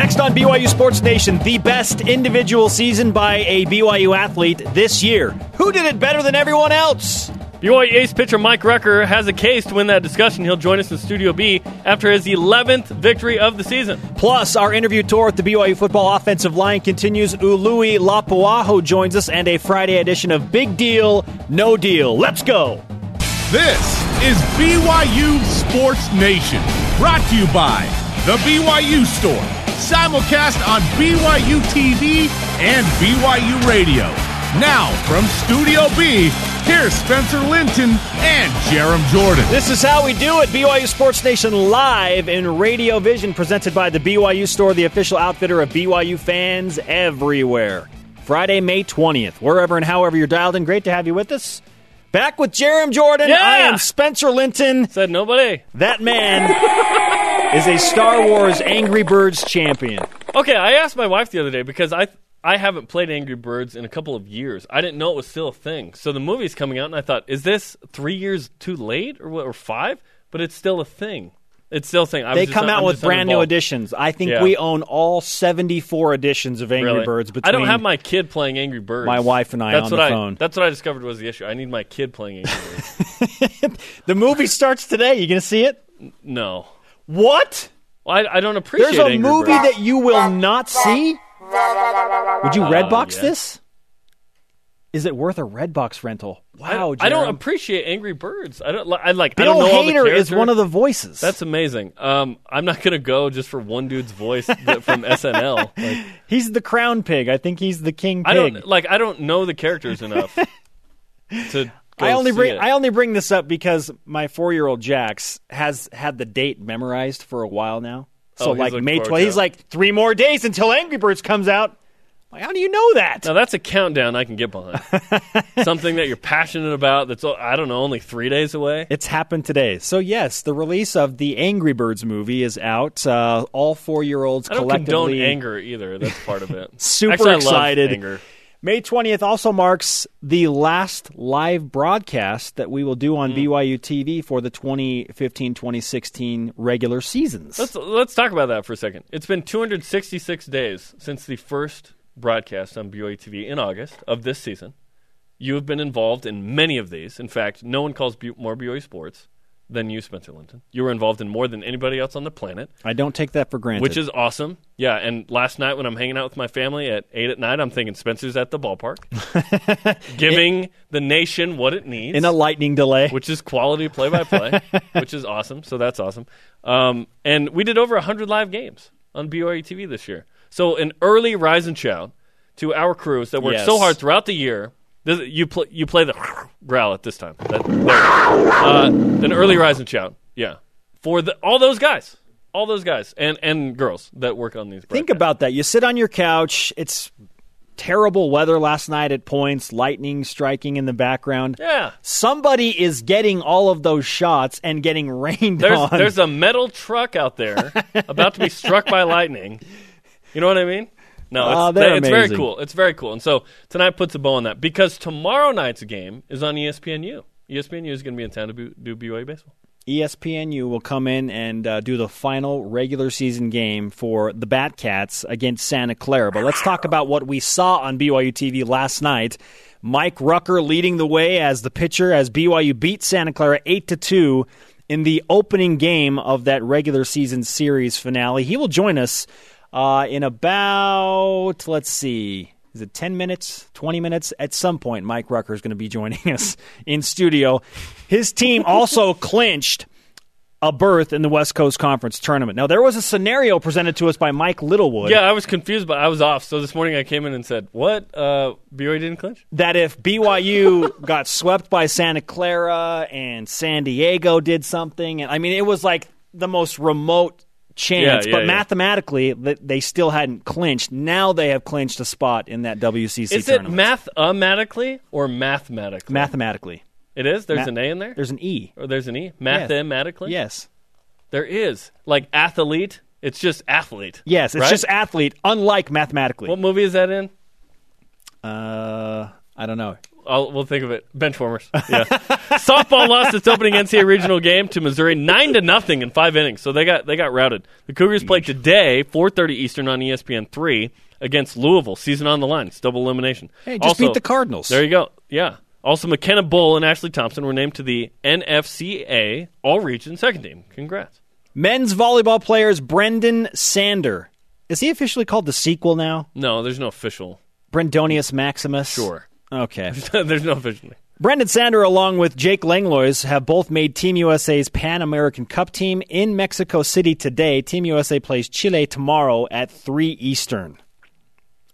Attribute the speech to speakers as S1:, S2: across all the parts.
S1: Next on BYU Sports Nation, the best individual season by a BYU athlete this year. Who did it better than everyone else?
S2: BYU ace pitcher Mike Rucker has a case to win that discussion. He'll join us in Studio B after his 11th victory of the season.
S1: Plus, our interview tour with the BYU football offensive line continues. Ului Lapuaho joins us, and a Friday edition of Big Deal, No Deal. Let's go.
S3: This is BYU Sports Nation, brought to you by The BYU Store, simulcast on BYU TV and BYU Radio. Now, from Studio B, here's Spencer Linton and Jarom Jordan.
S1: This is how we do it. BYU Sports Nation live in Radio Vision, presented by the BYU Store, the official outfitter of BYU fans everywhere. Friday, May 20th, wherever and however you're dialed in. Great to have you with us. Back with Jarom Jordan.
S2: Yeah!
S1: I am Spencer Linton.
S2: Said nobody.
S1: That man is a Star Wars Angry Birds champion.
S2: Okay, I asked my wife the other day because I I haven't played Angry Birds in a couple of years. I didn't know it was still a thing. So the movie's coming out, and I thought, is this three years too late or what, or five? But it's still a thing. It's still a thing. I was
S1: They come out
S2: I'm
S1: with brand new editions. I think
S2: Yeah.
S1: we own all 74 editions of Angry
S2: Really?
S1: Birds.
S2: I don't have my kid playing Angry Birds.
S1: My wife and I
S2: that's
S1: on
S2: what
S1: the
S2: I,
S1: phone.
S2: That's what I discovered was the issue. I need my kid playing Angry Birds.
S1: The movie starts today. You going to see it?
S2: no,
S1: What?
S2: well, I, I don't appreciate.
S1: There's a
S2: Angry
S1: movie
S2: Birds.
S1: that you will not see? Would you Redbox
S2: yeah.
S1: this? Is it worth a Redbox rental?
S2: I,
S1: Wow,
S2: I don't appreciate Angry Birds. I don't. I like. I don't know all the
S1: Hader is one of the voices.
S2: That's amazing. Um, I'm not gonna go just for one dude's voice from SNL. Like,
S1: he's the crown pig. I think he's the king pig.
S2: I don't like. I don't know the characters enough to. Go
S1: I only bring
S2: it.
S1: I only bring this up because my four year old Jax has had the date memorized for a while now. So
S2: Oh,
S1: like May twelfth, he's like three more days until Angry Birds comes out. Like, how do you know that?
S2: Now that's a countdown I can get behind. Something that you're passionate about. That's I don't know, only three days away.
S1: It's happened today. So yes, the release of the Angry Birds movie is out. Uh, all four year olds
S2: I don't anger either. That's part of it.
S1: Super
S2: Actually,
S1: excited. May 20th also marks the last live broadcast that we will do on hmm. BYU TV for the 2015-2016 regular seasons.
S2: Let's let's talk about that for a second. It's been 266 days since the first broadcast on BYU TV in August of this season. You have been involved in many of these. In fact, no one calls Bu- more BYU sports than you, Spencer Linton. You were involved in more than anybody else on the planet,
S1: I don't take that for granted.
S2: which is awesome. Yeah, and last night when I'm hanging out with my family at eight at night, I'm thinking Spencer's at the ballpark, giving the nation what it needs
S1: in a lightning delay.
S2: which is quality play by play, which is awesome. So that's awesome. Um, and we did over 100 live games on BYU TV this year. So an early rise and shout to our crews that worked
S1: Yes.
S2: so hard throughout the year. You, play, you play the growl at this time. That. Uh, an early rise and shout. Yeah. For the, all those guys. All those guys and, and girls that work on these.
S1: Think about that. You sit on your couch. It's terrible weather last night at points, lightning striking in the background.
S2: Yeah.
S1: Somebody is getting all of those shots and getting rained
S2: There's,
S1: on.
S2: there's a metal truck out there about to be struck by lightning. You know what I mean? No, it's,
S1: Ah, they're
S2: it's very cool. It's very cool. And so tonight puts a bow on that because tomorrow night's game is on ESPNU. ESPNU is going to be in town to bu- do BYU baseball.
S1: ESPNU will come in and uh, do the final regular season game for the Batcats against Santa Clara. But let's talk about what we saw on BYU TV last night. Mike Rucker leading the way as the pitcher as BYU beat Santa Clara 8 to 2 in the opening game of that regular season series finale. He will join us uh, in about, let's see, is it 10 minutes, 20 minutes? At some point, Mike Rucker is going to be joining us in studio. His team also clinched a berth in the West Coast Conference tournament. Now, there was a scenario presented to us by Mike Littlewood
S2: Yeah, I was confused, but I was off. So this morning I came in and said, "What? Uh, BYU didn't clinch?"
S1: that if BYU got swept by Santa Clara and San Diego did something, and I mean, it was like the most remote chance,
S2: Yeah, yeah,
S1: but
S2: yeah.
S1: mathematically, they still hadn't clinched. Now they have clinched a spot in that WCC
S2: Is it mathematically or mathematically?
S1: mathematically,
S2: It is. There's
S1: Ma-
S2: an A in there,
S1: there's an E.
S2: or there's an E. Mathematically.
S1: Yes.
S2: There is. Like athlete. It's just athlete.
S1: Yes, it's
S2: Right?
S1: just athlete, unlike mathematically.
S2: What movie is that in?
S1: uh, I don't know.
S2: I'll, we'll think of it. Bench warmers. Yeah. Softball lost its opening NCAA regional game to Missouri nine to nothing in five innings, so they got they got routed. The Cougars play today, 4:30 Eastern on ESPN three against Louisville. Season on the line. It's double elimination.
S1: Hey, just
S2: Also-
S1: beat the Cardinals.
S2: There you go. Yeah. Also, McKenna Bull and Ashley Thompson were named to the NFCA All Region Second Team. Congrats.
S1: Men's volleyball players Brendan Sander. Is he officially called the sequel now?
S2: No, there's no official.
S1: Brendonius Maximus?
S2: Sure.
S1: Okay.
S2: there's no official.
S1: Brendan Sander, along with Jake Langlois, have both made Team USA's Pan American Cup team in Mexico City today. Team USA plays Chile tomorrow at 3 Eastern.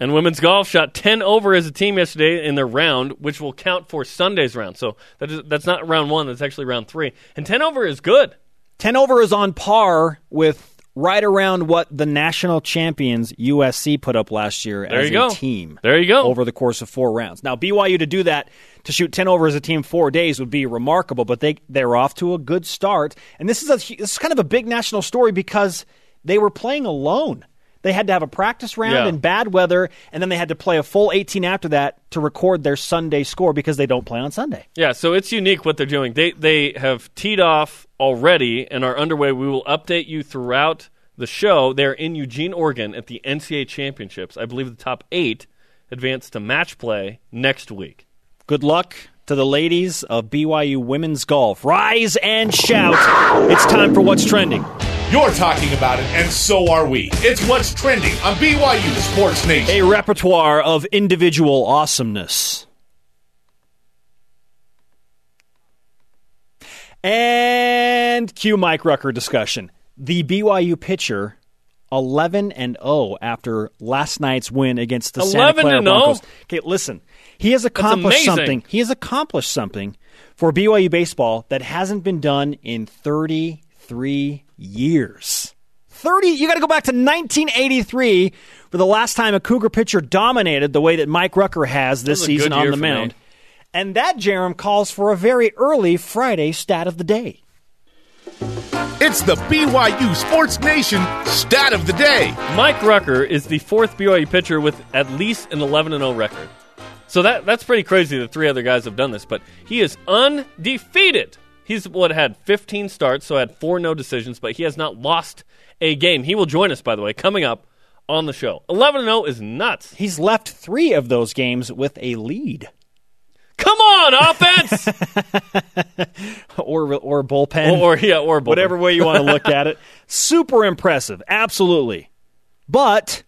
S2: And women's golf shot 10 over as a team yesterday in their round, which will count for Sunday's round. So that is, that's not round one, that's actually round three. And 10 over is good.
S1: 10 over is on par with right around what the national champions USC put up last year
S2: There
S1: as a
S2: go.
S1: team.
S2: There you go.
S1: Over the course of four rounds. Now, BYU to do that, to shoot 10 over as a team four days would be remarkable, but they, they're off to a good start. And this is, a, this is kind of a big national story because they were playing alone. They had to have a practice round
S2: Yeah.
S1: in bad weather, and then they had to play a full 18 after that to record their Sunday score because they don't play on Sunday.
S2: Yeah, so it's unique what they're doing. They they have teed off already and are underway. We will update you throughout the show. They're in Eugene, Oregon at the NCAA Championships. I believe the top eight advance to match play next week.
S1: Good luck to the ladies of BYU women's golf. Rise and shout. It's time for what's trending.
S3: You're talking about it, and so are we. It's what's trending on BYU Sports Nation.
S1: A repertoire of individual awesomeness. And cue Mike Rucker discussion. The BYU pitcher 11 and 0 after last night's win against the Santa
S2: 11
S1: Clara
S2: and 0?
S1: Broncos. Okay, listen. He has accomplished something. He has accomplished something for BYU baseball that hasn't been done in 33 years. 30 you got to go back to 1983 for the last time a Cougar pitcher dominated the way that Mike Rucker has this
S2: That was a good
S1: season on the
S2: for me.
S1: mound. And that Jarom calls for a very early Friday stat of the day.
S3: It's the BYU Sports Nation stat of the day.
S2: Mike Rucker is the fourth BYU pitcher with at least an 11 and 0 record. So that that's pretty crazy that three other guys have done this, but he is undefeated. He's what had 15 starts, so had four no decisions, but he has not lost a game. He will join us by the way coming up on the show. 11 and 0 is nuts.
S1: He's left 3 of those games with a lead
S2: Come on, offense.
S1: or or bullpen.
S2: or, or yeah, or bullpen.
S1: whatever way you want to look at it. Super impressive, absolutely. But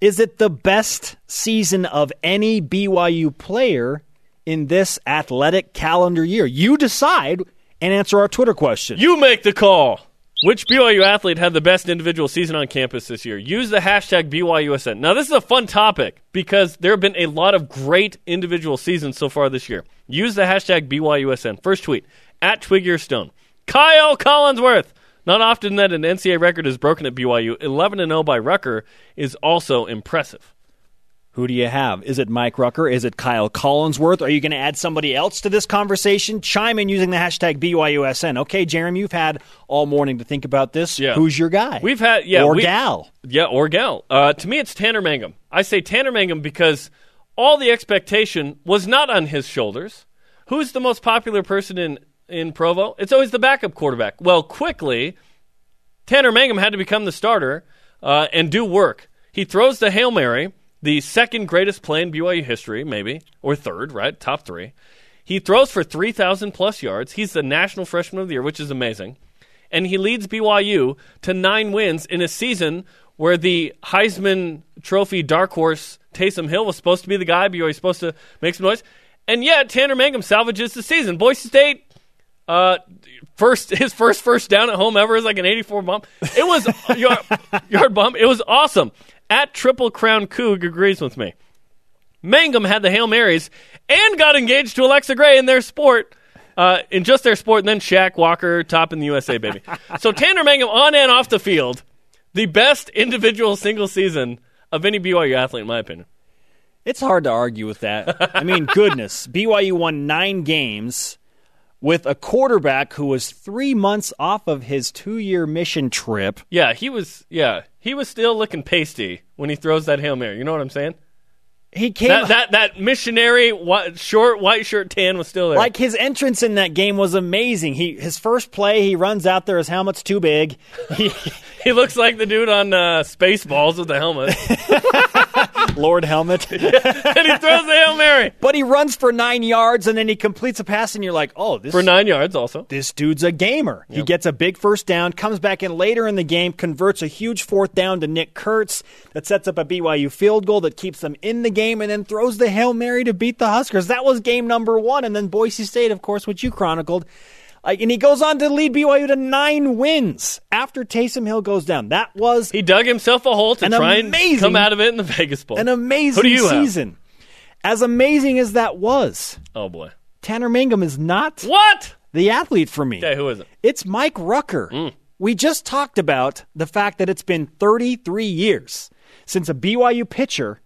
S1: is it the best season of any BYU player in this athletic calendar year? You decide and answer our Twitter question.
S2: You make the call. Which BYU athlete had the best individual season on campus this year? Use the hashtag BYUSN. Now, this is a fun topic because there have been a lot of great individual seasons so far this year. Use the hashtag BYUSN. First tweet at Twiggier Stone. Kyle Collinsworth. Not often that an NCAA record is broken at BYU. 11 0 by Rucker is also impressive.
S1: Who do you have? Is it Mike Rucker? Is it Kyle Collinsworth? Are you going to add somebody else to this conversation? Chime in using the hashtag BYUSN. Okay, Jeremy, you've had all morning to think about this.
S2: Yeah.
S1: Who's your guy?
S2: We've had yeah,
S1: or
S2: we-
S1: gal.
S2: Yeah, or gal. Uh, to me, it's Tanner Mangum. I say Tanner Mangum because all the expectation was not on his shoulders. Who's the most popular person in, in Provo? It's always the backup quarterback. Well, quickly, Tanner Mangum had to become the starter uh, and do work. He throws the Hail Mary, the second greatest play in BYU history, maybe, or third, right? Top three. He throws for 3,000 plus yards. He's the National Freshman of the Year, which is amazing. And he leads BYU to nine wins in a season where the Heisman Trophy dark horse Taysom Hill was supposed to be the guy. BYU was supposed to make some noise. And yet, Tanner Mangum salvages the season. Boise State uh, first his first first down at home ever is like an 84 bump. It was yard, yard bump. It was awesome. At Triple Crown Coug agrees with me. Mangum had the Hail Marys and got engaged to Alexa Gray in their sport. Uh, in just their sport, and then Shaq Walker top in the USA, baby. so Tanner Mangum on and off the field, the best individual single season of any BYU athlete, in my opinion.
S1: It's hard to argue with that. I mean, goodness. BYU won nine games with a quarterback who was three months off of his two year mission trip.
S2: Yeah, he was. Yeah, he was still looking pasty when he throws that hail mary. You know what I'm saying?
S1: He came
S2: That that that missionary white, short white shirt tan was still there.
S1: like his entrance in that game was amazing. He his first play, he runs out there, his helmet's too big. He,
S2: he looks like the dude on uh, Spaceballs with the helmet,
S1: Lord helmet.
S2: and he throws the hail mary
S1: but he runs for nine yards and then he completes a pass, and you're like, oh, this
S2: for nine yards. Also,
S1: this dude's a gamer. He gets a big first down, comes back in later in the game, converts a huge fourth down to Nick Kurtz that sets up a BYU field goal that keeps them in the game, and then throws the Hail Mary to beat the Huskers. That was game number one. And then Boise State, of course, which you chronicled. Like, and he goes on to lead BYU to nine wins after Taysom Hill goes down. That was
S2: he dug himself a hole to try
S1: amazing-
S2: and come out of it in the Vegas Bowl.
S1: an amazing
S2: do have?
S1: season. As amazing as that was,
S2: Oh boy,
S1: Tanner Mangum is not
S2: what?
S1: the athlete for me.
S2: Okay, who is it?
S1: It's Mike Rucker.
S2: Mm.
S1: We just talked about the fact that it's been 33 years since a BYU pitcher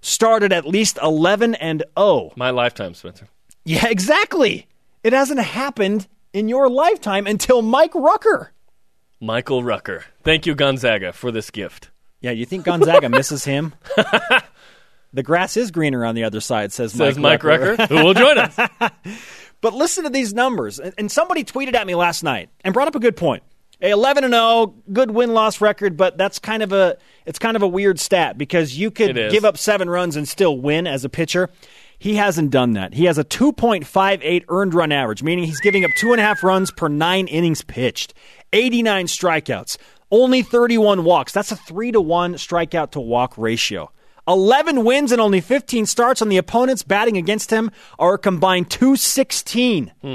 S1: started at least 11 and 0.
S2: My lifetime, Spencer.
S1: Yeah, exactly. It hasn't happened in your lifetime until Mike Rucker.
S2: Michael Rucker. Thank you, Gonzaga, for this gift.
S1: Yeah, you think Gonzaga misses him? the grass is greener on the other side, says,
S2: Says Mike Rucker, who will join us.
S1: But listen to these numbers. And and somebody tweeted at me last night and brought up a good point. A 11 and 0, good win loss record, but that's kind of a it's kind of a weird stat because you could give up 7 runs and still win as a pitcher. He hasn't done that. He has a 2.58 earned run average, meaning he's giving up two and a half runs per nine innings pitched, 89 strikeouts, only 31 walks. That's a 3 to 1 strikeout to walk ratio. 11 wins and only 15 starts on the opponents batting against him are a combined 216. Hmm.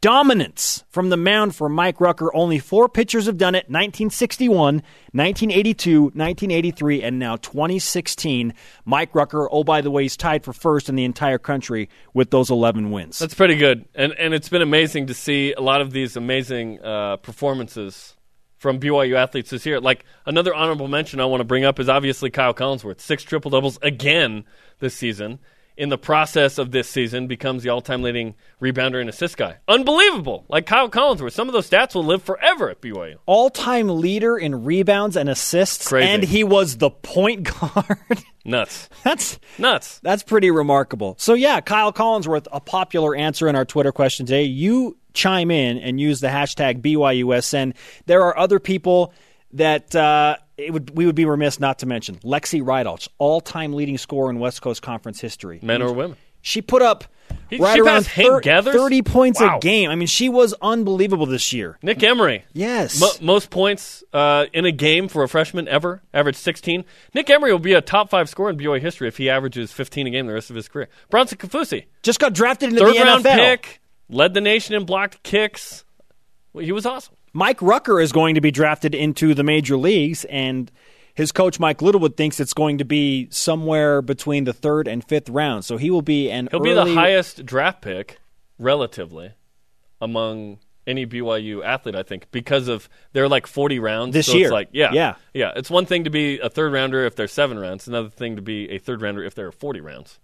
S1: Dominance from the mound for Mike Rucker. Only four pitchers have done it 1961, 1982, 1983, and now 2016. Mike Rucker, oh, by the way, he's tied for first in the entire country with those 11 wins.
S2: That's pretty good, and and it's been amazing to see a lot of these amazing uh, performances from BYU athletes this year. Like another honorable mention I want to bring up is obviously Kyle Collinsworth, six triple doubles again this season. In the process of this season, becomes the all-time leading rebounder and assist guy. Unbelievable! Like Kyle Collinsworth, some of those stats will live forever at BYU.
S1: All time leader in rebounds and assists,
S2: Crazy.
S1: and he was the point guard.
S2: Nuts,
S1: That's
S2: nuts.
S1: That's pretty remarkable. So yeah, Kyle Collinsworth, a popular answer in our Twitter question today. You chime in and use the hashtag BYUSN. There are other people that uh, it would we would be remiss not to mention. Lexi Rydalch, all-time leading scorer in West Coast Conference history.
S2: Men or women?
S1: She put up
S2: He-
S1: right around
S2: passed Hank
S1: thir-
S2: Gathers?
S1: 30 points
S2: Wow.
S1: a game. I mean, she was unbelievable this year.
S2: Nick Emery.
S1: Yes.
S2: Mo- most points uh, in a game for a freshman ever, averaged 16. Nick Emery will be a top five scorer in BYU history if he averages 15 a game the rest of his career. Bronson Kafusi,
S1: Just got drafted into
S2: third
S1: the
S2: round
S1: NFL.
S2: pick, led the nation in blocked kicks. Well, he was awesome.
S1: Mike Rucker is going to be drafted into the major leagues, and his coach Mike Littlewood thinks it's going to be somewhere between the third and fifth round. So he will be an
S2: He'll be the highest draft pick, relatively, among any BYU athlete, I think, because of they're like 40 rounds
S1: This
S2: so
S1: year.
S2: It's like, yeah,
S1: Yeah.
S2: yeah. It's one thing to be a third rounder if they're seven rounds. Another thing to be a third rounder if there are 40 rounds.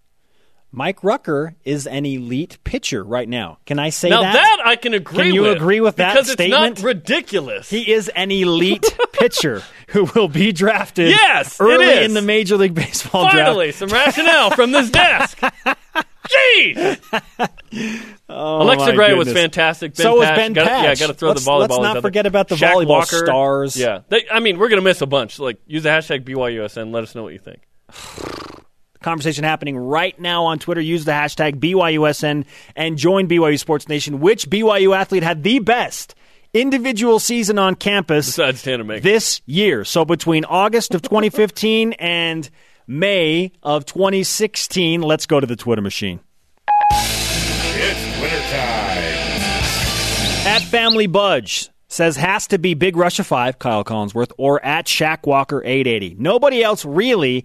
S1: Mike Rucker is an elite pitcher right now. Can I say
S2: Now
S1: that?
S2: that I can agree with
S1: Can you
S2: with.
S1: agree with that
S2: because
S1: statement?
S2: it's not ridiculous.
S1: He is an elite pitcher who will be drafted
S2: Yes,
S1: early in the Major League Baseball
S2: Finally, some rationale from this desk. Jeez! Oh Alexa
S1: my
S2: Gray was fantastic. Ben
S1: So was Ben
S2: Gotta- Yeah,
S1: Patch.
S2: got to throw
S1: Let's-
S2: the volleyball.
S1: let's not forget about the
S2: Shaq
S1: volleyball
S2: Walker.
S1: stars.
S2: Yeah, they, I mean, we're going to miss a bunch. Like, use the hashtag BYUSN. Let us know what you think.
S1: conversation happening right now on Twitter. Use the hashtag BYUSN and join BYU Sports Nation. Which BYU athlete had the best individual season on campus
S2: Besides Tanner Make.
S1: this year? So between August of 2015 and May of 2016, let's go to the Twitter machine.
S3: It's Twitter time.
S1: At Family Budge says has to be Big Russia 5, Kyle Collinsworth, or at Shaq Walker 880. Nobody else really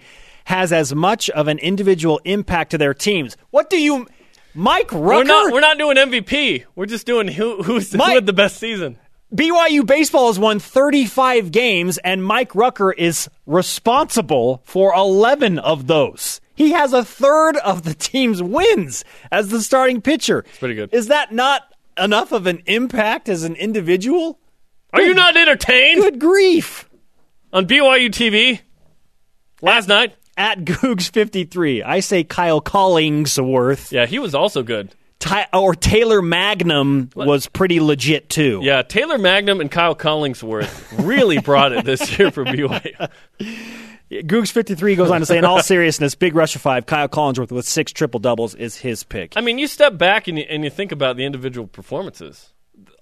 S1: has as much of an individual impact to their teams. What do you Mike Rucker
S2: We're not, we're not doing MVP. We're just doing who, who's who had the best season.
S1: BYU baseball has won 35 games and Mike Rucker is responsible for 11 of those. He has a third of the team's wins as the starting pitcher.
S2: It's pretty good.
S1: Is that not enough of an impact as an individual?
S2: Are you not entertained
S1: Good grief.
S2: on BYU TV last night?
S1: At Googs53, I say Kyle Collingsworth.
S2: Yeah, he was also good.
S1: Ty- or Taylor Magnum was pretty legit too.
S2: Yeah, Taylor Magnum and Kyle Collingsworth really brought it this year for BYU.
S1: Googs53 goes on to say, in all seriousness, Big Russia 5, Kyle Collingsworth with six triple doubles is his pick.
S2: I mean, you step back and you, and you think about the individual performances.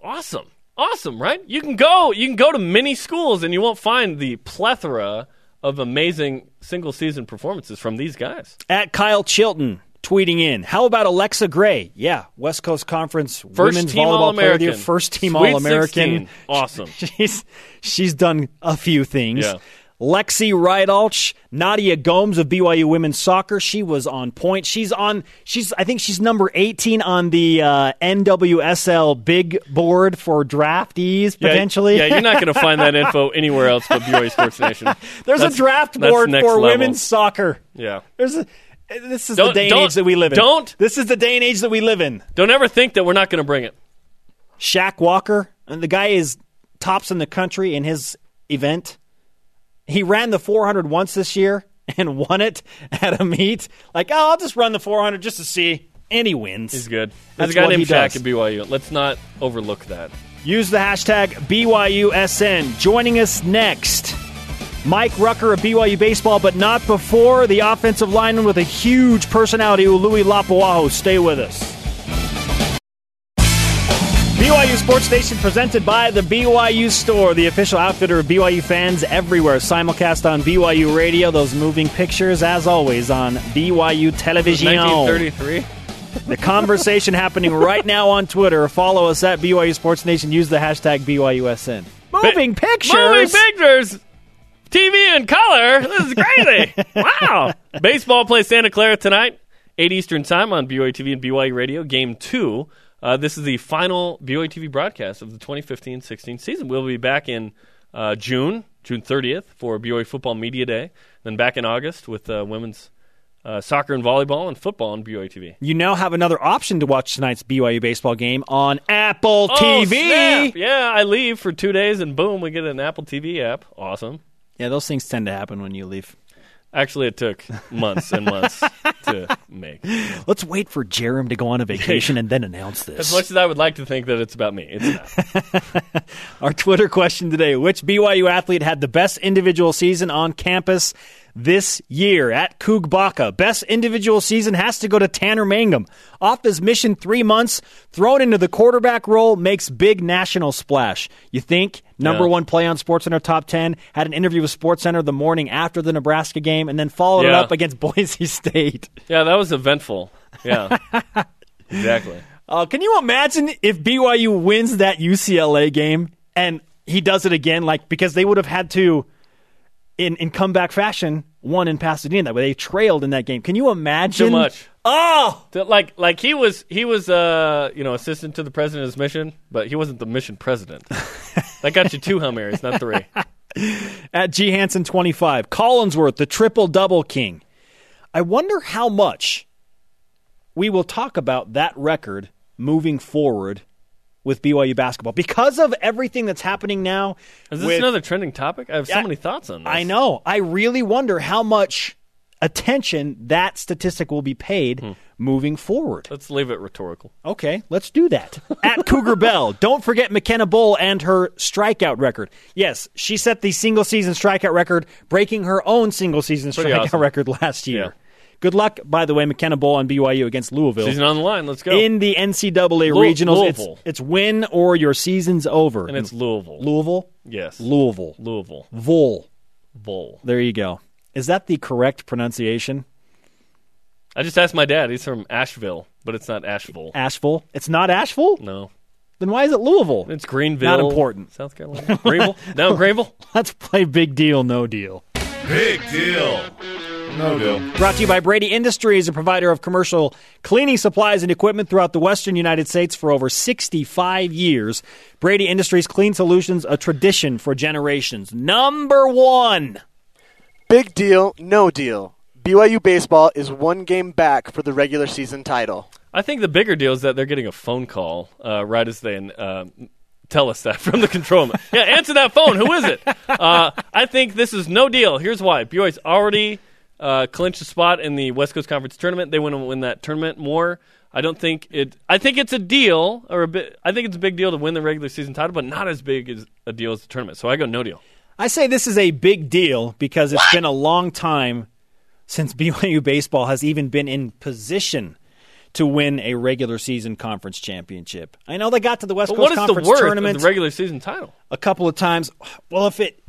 S2: Awesome. Awesome, right? You can go you can go to many schools and you won't find the plethora of amazing single season performances from these guys.
S1: At Kyle Chilton, tweeting in, how about Alexa Gray? Yeah, West Coast Conference
S2: First
S1: Women's
S2: team
S1: Volleyball Player of the Year, first team All American.
S2: Awesome.
S1: She's she's done a few things.
S2: Yeah.
S1: Lexi Rydalch, Nadia Gomes of BYU women's soccer. She was on point. She's on. She's. I think she's number eighteen on the uh, NWSL big board for draftees potentially.
S2: Yeah, you're not going to find that info anywhere else but BYU Sports Nation.
S1: There's
S2: That's-
S1: a draft board for
S2: level.
S1: women's soccer.
S2: Yeah.
S1: There's a. This is
S2: Don't-
S1: the day and age that we live in.
S2: don't-
S1: This is the day and age that we live in.
S2: Don't ever think that we're not going to bring it.
S1: Shaq Walker, and the guy is tops in the country in his event. He ran the 400 once this year and won it at a meet. Like, oh, I'll just run the 400 just to see. And he wins.
S2: He's good.
S1: That's
S2: a guy
S1: what he
S2: named Shaq
S1: does.
S2: at BYU. Let's not overlook that.
S1: Use the hashtag BYUSN. Joining us next, Mike Rucker of BYU Baseball, but not before the offensive lineman with a huge personality, Ului Lapuaho. Stay with us. BYU Sports Nation presented by the BYU Store, the official outfitter of BYU fans everywhere. Simulcast on BYU Radio. Those moving pictures, as always, on BYU Television.
S2: 1933.
S1: The conversation happening right now on Twitter. Follow us at BYU Sports Nation. Use the hashtag BYUSN. Moving pictures.
S2: Moving pictures. TV in color. This is crazy. wow. Baseball plays Santa Clara tonight, 8 Eastern Time on BYU TV and BYU Radio. Game two. Uh, this is the final BYU TV broadcast of the 2015-16 season. We'll be back in uh, June, June 30th, for BYU Football Media Day. Then back in August with uh, women's uh, soccer and volleyball and football on BYU TV.
S1: You now have another option to watch tonight's BYU baseball game on Apple
S2: Oh,
S1: TV.
S2: snap. Yeah, I leave for two days and boom, we get an Apple TV app. Awesome.
S1: Yeah, those things tend to happen when you leave.
S2: Actually, it took months and months to make.
S1: Let's wait for Jarom to go on a vacation and then announce this.
S2: As much as I would like to think that it's about me, it's not.
S1: Our Twitter question today Which BYU athlete had the best individual season on campus this year? At Kugbaka. Best individual season has to go to Tanner Mangum. Off his mission three months, thrown into the quarterback role, makes big national splash. You think? Number
S2: Yeah.
S1: one play on SportsCenter top 10. Had an interview with SportsCenter the morning after the Nebraska game, and then followed it up against Boise State.
S2: Yeah, that was eventful. Yeah, exactly.
S1: Uh, can you imagine if BYU wins that UCLA game and he does it again? Like because they would have had to, in in comeback fashion, won in Pasadena. That way they trailed in that game. Can you imagine?
S2: Too much.
S1: Oh,
S2: like, like he was, he was, uh, you know, assistant to the president's mission, but he wasn't the mission president. that got you two Hail Marys, not three.
S1: at G Hansen twenty five, Collinsworth, the triple double king. I wonder how much we will talk about that record moving forward with BYU basketball because of everything that's happening now.
S2: Is this
S1: with-
S2: another trending topic? I have so
S1: Yeah,
S2: many thoughts on this.
S1: I know. I really wonder how much attention that statistic will be paid
S2: Hmm.
S1: moving forward.
S2: Let's leave it rhetorical.
S1: Okay, let's do that. At Cougar Bell, don't forget McKenna Bull and her strikeout record. Yes, she set the single season strikeout record, breaking her own single season
S2: Pretty
S1: strikeout
S2: awesome.
S1: record last year.
S2: Yeah.
S1: Good luck, by the way, McKenna Bull on BYU against Louisville.
S2: Season on the line. Let's go.
S1: in the NCAA
S2: Lou-
S1: regionals, it's,
S2: Louisville.
S1: it's win or your season's over.
S2: and it's Louisville.
S1: Louisville,
S2: yes.
S1: Louisville,
S2: Louisville.
S1: Vol.
S2: Bowl.
S1: There you go. Is that the correct pronunciation?
S2: I just asked my dad. He's from Asheville, but it's not Asheville.
S1: Asheville. It's not Asheville?
S2: No.
S1: Then why is it Louisville?
S2: It's Greenville.
S1: Not important.
S2: South Carolina. Greenville? No, Greenville?
S1: Let's play big deal, no deal.
S3: Big deal. No deal.
S1: Brought to you by Brady Industries, a provider of commercial cleaning supplies and equipment throughout the western United States for over 65 years. Brady Industries Clean Solutions, a tradition for generations. Number one.
S4: Big deal, no deal. BYU baseball is one game back for the regular season title.
S2: I think the bigger deal is that they're getting a phone call uh, right as they uh, tell us that from the control room. yeah, answer that phone. Who is it? Uh, I think this is no deal. Here's why. BYU's already uh, clinch a spot in the West Coast Conference tournament. They want to win that tournament more. I don't think it. I think it's a deal, or a bit. I think it's a big deal to win the regular season title, but not as big as a deal as the tournament. So I go no deal.
S1: I say this is a big deal because it's been a long time since BYU baseball has even been in position to win a regular season conference championship. I know they got to the West
S2: But
S1: Coast
S2: what is the
S1: Conference
S2: worth
S1: tournament
S2: of the regular season title?
S1: a couple of times. Well, if it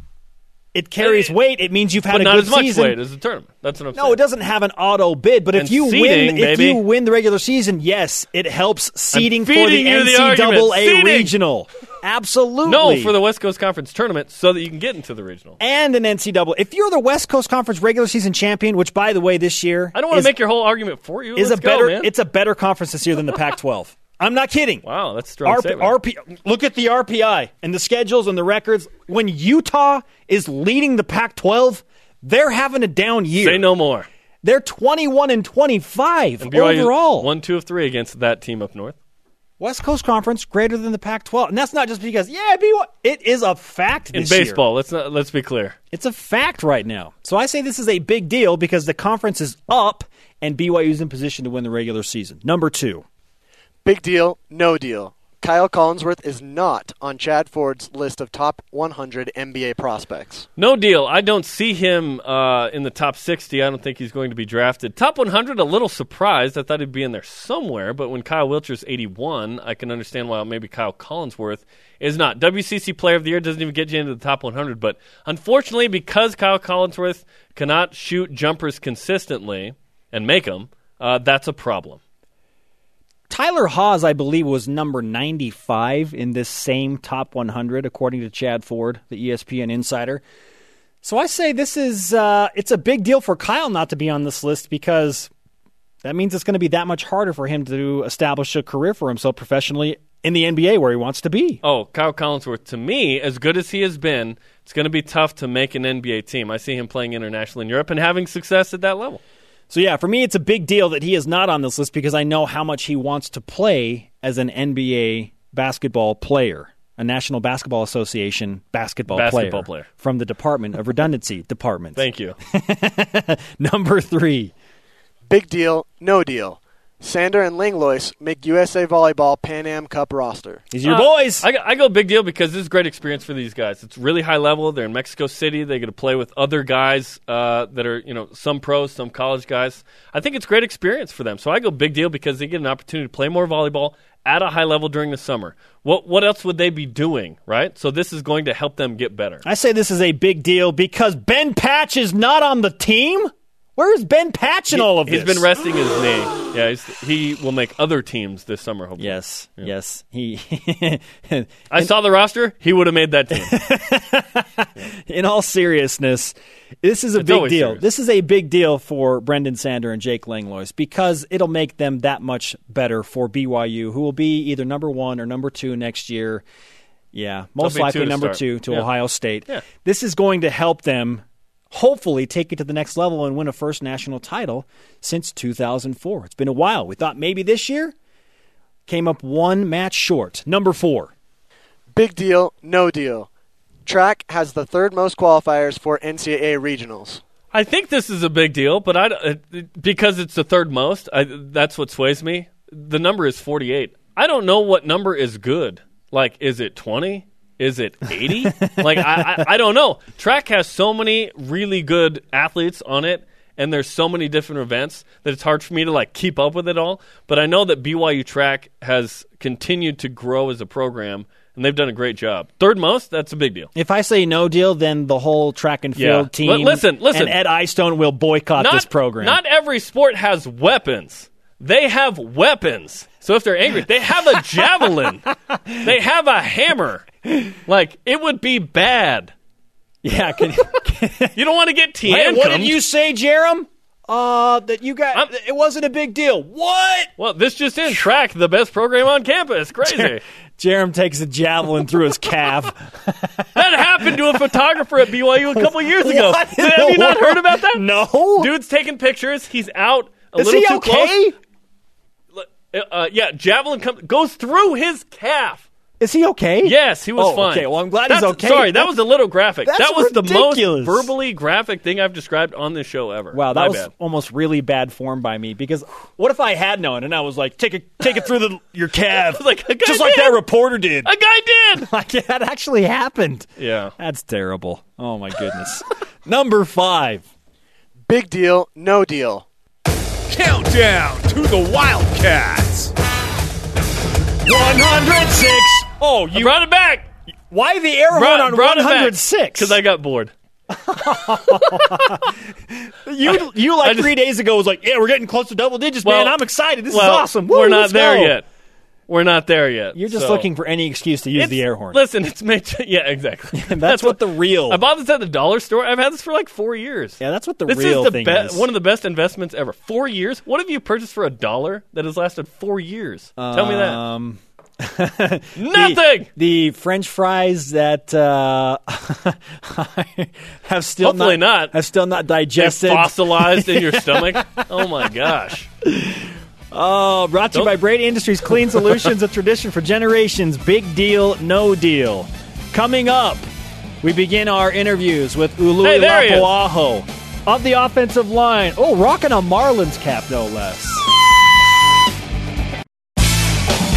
S1: it carries weight, it means you've had
S2: But
S1: a
S2: not
S1: good
S2: as much
S1: season.
S2: weight as the tournament. That's what I'm
S1: No,
S2: saying.
S1: it doesn't have an auto bid, but if
S2: And
S1: you win,
S2: seeding,
S1: if you win the regular season, yes, it helps seeding for the
S2: you the.
S1: NCAA regional. Absolutely.
S2: No, for the West Coast Conference tournament, so that you can get into the regional.
S1: and an NCAA. If you're the West Coast Conference regular season champion, which by the way this year
S2: I don't want to make your whole argument for you.
S1: is
S2: Let's
S1: a better
S2: Go,
S1: it's a better conference this year than the Pac-12. I'm not kidding.
S2: wow, that's strong.
S1: RP. RP, look at the RPI and the schedules and the records. When Utah is leading the Pac-12, they're having a down year.
S2: Say no more.
S1: They're 21 and 25
S2: BYU
S1: overall.
S2: one, two of three against that team up north.
S1: West Coast Conference greater than the Pac-12, and that's not just because yeah, BYU, it is a fact
S2: In
S1: this year.
S2: baseball, let's not let's be clear.
S1: It's a fact right now. So I say this is a big deal because the conference is up and BYU's in position to win the regular season. Number two.
S4: Big deal, no deal. Kyle Collinsworth is not on Chad Ford's list of top 100 NBA prospects.
S2: No deal. I don't see him uh, in the top 60. I don't think he's going to be drafted. Top 100, a little surprised. I thought he'd be in there somewhere, but when Kyle Wiltjer's 81, I can understand why maybe Kyle Collinsworth is not. WCC Player of the Year doesn't even get you into the top 100, but unfortunately, because Kyle Collinsworth cannot shoot jumpers consistently and make them, uh, that's a problem.
S1: Tyler Haws, I believe, was number 95 in this same top 100, according to Chad Ford, the ESPN insider. So I say this is uh, it's a big deal for Kyle not to be on this list because that means it's going to be that much harder for him to establish a career for himself professionally in the NBA where he wants to be.
S2: Oh, Kyle Collinsworth, to me, as good as he has been, it's going to be tough to make an NBA team. I see him playing internationally in Europe and having success at that level.
S1: So yeah, for me, it's a big deal that he is not on this list because I know how much he wants to play as an NBA basketball player, a National Basketball Association basketball,
S2: Basketball player.
S1: from the Department of Redundancy Department.
S2: Thank you.
S1: Number three.
S4: Big deal, no deal. Sander and Langlois make USA Volleyball Pan Am Cup roster.
S1: These are your
S2: Uh,
S1: boys.
S2: I, go- I go big deal because this is a great experience for these guys. It's really high level. They're in Mexico City. They get to play with other guys uh, that are, you know, some pros, some college guys. I think it's great experience for them. So I go big deal because they get an opportunity to play more volleyball at a high level during the summer. What what else would they be doing, right? So this is going to help them get better.
S1: I say this is a big deal because Ben Patch is not on the team. Where is Ben Patch in all of
S2: He's
S1: this?
S2: been resting his knee. Yeah, he's, he will make other teams this summer. Hopefully.
S1: Yes, yes. He.
S2: I saw the roster. He would have made that team.
S1: in all seriousness, this is a
S2: It's
S1: big deal.
S2: serious.
S1: This is a big deal for Brendan Sander and Jake Langlois because it'll make them that much better for BYU, who will be either number one or number two next year. Yeah, most
S2: be two
S1: likely number
S2: start.
S1: two to
S2: Yeah.
S1: Ohio State.
S2: Yeah.
S1: This is going to help them hopefully take it to the next level and win a first national title since 2004. It's been a while. We thought maybe this year came up one match short. Number four.
S4: Big deal, no deal. Track has the third most qualifiers for NCAA regionals.
S2: I think this is a big deal, but I uh, because it's the third most. I, that's what sways me. The number is forty-eight. I don't know what number is good. Like, is it twenty? Is it eighty? like, I, I I don't know. Track has so many really good athletes on it, and there's so many different events that it's hard for me to like keep up with it all. But I know that BYU Track has continued to grow as a program, and they've done a great job. Third most. That's a big deal.
S1: If I say no deal, then the whole track and field
S2: Yeah.
S1: team
S2: Li- listen, listen.
S1: and Ed Eyestone will boycott
S2: not,
S1: this program.
S2: Not every sport has weapons. They have weapons. So if they're angry, they have a javelin. they have a hammer. Like it would be bad.
S1: yeah. Can,
S2: You don't want to get
S1: Wait,
S2: Tian.
S1: what did you say, Jarom? Uh, that you got
S2: I'm-
S1: it wasn't a big deal. What?
S2: Well, this just in. Track the best program on campus. Crazy.
S1: Jarom takes a javelin through his calf.
S2: that happened to a photographer at BYU a couple years ago.
S1: What
S2: Have
S1: the
S2: you not heard about that?
S1: No.
S2: Dude's taking pictures. He's out a
S1: Is
S2: little
S1: he
S2: too
S1: okay?
S2: close. Uh, uh, yeah, javelin comes goes through his calf.
S1: Is he okay?
S2: Yes, he was
S1: Oh,
S2: fine.
S1: okay. Well, I'm glad he's
S2: That's-
S1: okay.
S2: Sorry, that was a little graphic.
S1: that's
S2: That was the most verbally graphic thing I've described on this show ever.
S1: Wow, that
S2: My
S1: was
S2: bad.
S1: almost really bad form by me because what if I had known and I was like, take it, take it through the, your calf,
S2: Like, a guy
S1: just like that reporter did.
S2: A guy did.
S1: like that actually happened.
S2: yeah.
S1: That's terrible. Oh my goodness. Number five.
S4: Big deal, no deal.
S3: Countdown to the Wildcats.
S1: 106. Oh,
S2: I
S1: you
S2: brought it back.
S1: why the air horn on
S2: brought it back
S1: 106?
S2: because I got bored.
S1: you you like
S2: I just-
S1: three days ago was like, yeah, we're getting close to double digits,
S2: Well-
S1: man. I'm excited. This
S2: well,
S1: is awesome. Woo,
S2: we're not
S1: let's
S2: there
S1: go.
S2: yet. We're not there yet.
S1: You're just
S2: So-
S1: looking for any excuse to use
S2: It's-
S1: the air horn.
S2: Listen, it's made. To, yeah, exactly.
S1: That's, what the real.
S2: I bought this at the dollar store. I've had this for like four years.
S1: yeah, that's what the
S2: This
S1: real
S2: is the
S1: thing is.
S2: one of the best investments ever. Four years. What have you purchased for a dollar that has lasted four years? Tell me that.
S1: Um,
S2: Nothing.
S1: The, the French fries that uh, have still
S2: Hopefully not.
S1: have still not digested.
S2: fossilized in your stomach. Oh my gosh.
S1: Oh, brought to you
S2: Don't-
S1: by Brady Industries Clean Solutions, a tradition for generations. Big deal, no deal. Coming up, we begin our interviews with Ului
S2: Hey, there he is.
S1: Lapuaho of the offensive line. Oh, rocking a Marlins cap, no less.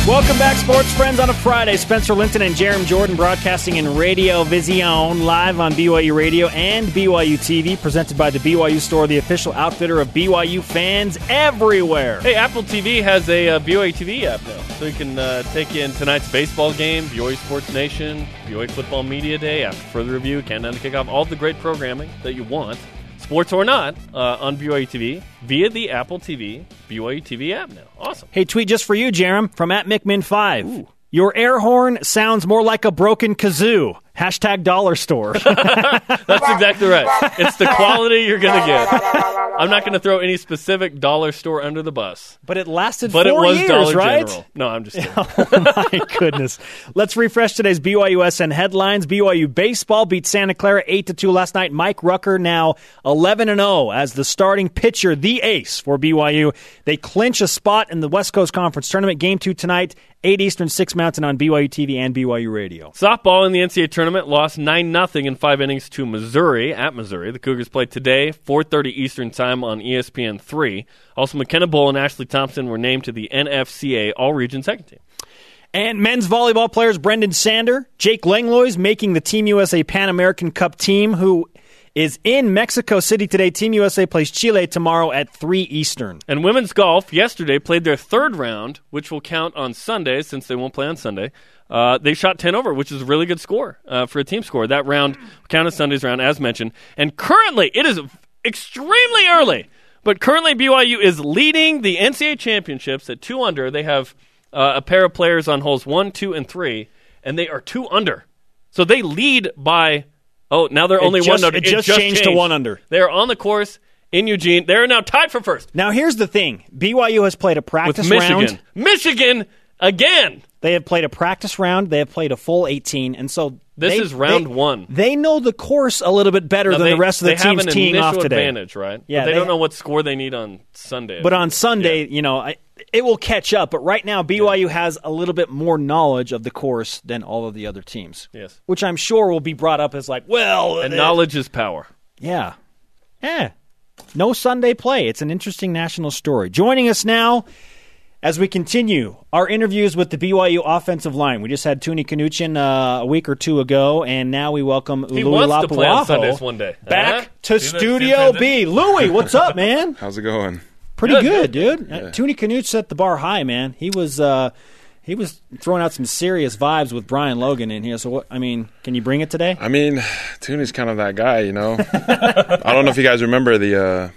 S1: Welcome back, sports friends, on a Friday. Spencer Linton and Jarom Jordan broadcasting in Radio Vision, live on BYU Radio and BYU TV, presented by the BYU Store, the official outfitter of BYU fans everywhere.
S2: Hey, Apple TV has a uh, BYU TV app now, so you can uh, take in tonight's baseball game, BYU Sports Nation, BYU Football Media Day, after further review, countdown to kickoff, all the great programming that you want, sports or not, uh, on BYU TV via the Apple TV BYU TV app now. Awesome.
S1: Hey, tweet just for you, Jarom, from at McMinn5. Your air horn sounds more like a broken kazoo. Hashtag dollar store.
S2: That's exactly right. It's the quality you're going to get. I'm not going to throw any specific dollar store under the bus,
S1: but it lasted
S2: but
S1: four
S2: it was
S1: years,
S2: Dollar
S1: right?
S2: General. No, I'm just kidding.
S1: oh my goodness. Let's refresh today's BYUSN headlines. BYU baseball beat Santa Clara 8 to 2 last night. Mike Rucker now 11 and 0 as the starting pitcher, the ace for BYU. They clinch a spot in the West Coast Conference Tournament game 2 tonight, 8 Eastern, 6 Mountain on BYU TV and BYU Radio.
S2: Softball in the NCAA tournament lost 9 0 in five innings to Missouri at Missouri. The Cougars play today, 4.30 Eastern Time on ESPN 3. Also, McKenna Bull and Ashley Thompson were named to the NFCA All-Region Second Team.
S1: And men's volleyball players Brendan Sander, Jake Langlois making the Team USA Pan American Cup team, who is in Mexico City today. Team USA plays Chile tomorrow at 3 Eastern.
S2: And women's golf yesterday played their third round, which will count on Sunday since they won't play on Sunday. Uh, they shot 10 over, which is a really good score uh, for a team score. That round counted Sunday's round, as mentioned. And currently, it is extremely early, but currently BYU is leading the NCAA championships at two under. They have uh, a pair of players on holes one, two, and three, and they are two under. So they lead by, oh, now they're only
S1: just-
S2: one under.
S1: it just changed to one under.
S2: They are on the course in Eugene. They are now tied for first
S1: Now, here's the thing BYU has played a practice with
S2: Michigan.
S1: round.
S2: Michigan again.
S1: They have played a practice round. They have played a full 18. And so
S2: This
S1: they-
S2: is round
S1: they-
S2: one.
S1: They know the course a little bit better
S2: Now,
S1: than
S2: they,
S1: the rest of the
S2: they
S1: teams
S2: have an
S1: teeing off today.
S2: advantage, right?
S1: Yeah,
S2: but they, don't know what score they need on Sunday.
S1: But on Sunday,
S2: Yeah.
S1: you know, I, it will catch up. But right now, BYU has a little bit more knowledge of the course than all of the other teams.
S2: Yes.
S1: Which I'm sure will be brought up as like, well,
S2: and
S1: uh,
S2: knowledge is power.
S1: Yeah. Yeah. No Sunday play. It's an interesting national story. Joining us now as we continue our interviews with the BYU offensive line. We just had Tuni Kanuchin uh, a week or two ago, and now we welcome
S2: He
S1: Louis
S2: wants to play on one day.
S1: back
S2: Uh-huh.
S1: to
S2: See
S1: Studio
S2: see
S1: B. Louis, what's up, man?
S5: How's it going?
S1: Pretty
S2: Good,
S1: good, dude. Uh, Tuni Kanuch set the bar high, man. He was uh, he was throwing out some serious vibes with Brian Logan in here. So, what? I mean, can you bring it today?
S5: I mean, Tuni's kind of that guy, you know. I don't know if you guys remember the uh,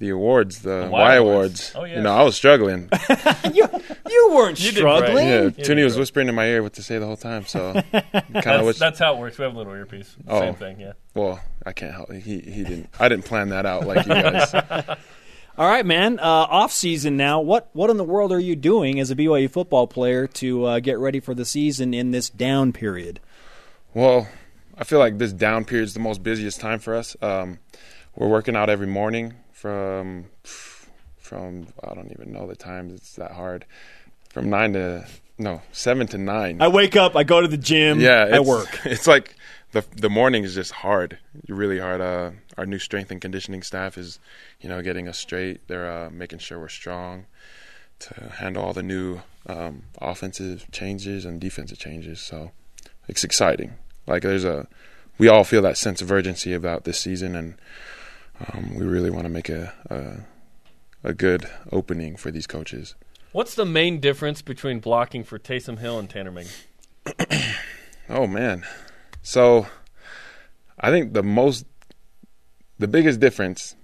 S5: the awards, the,
S2: Y
S5: Y,
S2: Awards.
S5: awards.
S2: Oh, yeah.
S5: You know, I was struggling.
S1: you you weren't
S2: You
S1: struggling.
S5: yeah,
S2: did
S5: Tuni was whispering in my ear what to say the whole time. So, kind of
S2: That's, that's how it works. We have a little earpiece.
S5: Oh.
S2: Same thing, yeah.
S5: Well, I can't help. He he didn't. I didn't plan that out like you guys.
S1: All right, man. Uh, off season now. What what in the world are you doing as a BYU football player to uh, get ready for the season in this down period?
S5: Well, I feel like this down period is the most busiest time for us. Um, we're working out every morning from from I don't even know the times. It's that hard. From nine to no seven to nine.
S1: I wake up, I go to the gym,
S5: yeah,
S1: I work.
S5: It's like the the morning is just hard, really hard. Uh, our new strength and conditioning staff is, you know, getting us straight. They're uh, making sure we're strong to handle all the new um, offensive changes and defensive changes. So it's exciting. Like there's a, we all feel that sense of urgency about this season, and um, we really want to make a, a a good opening for these coaches.
S2: What's the main difference between blocking for Taysom Hill and Tanner Ming?
S5: Oh man. So I think the most the biggest difference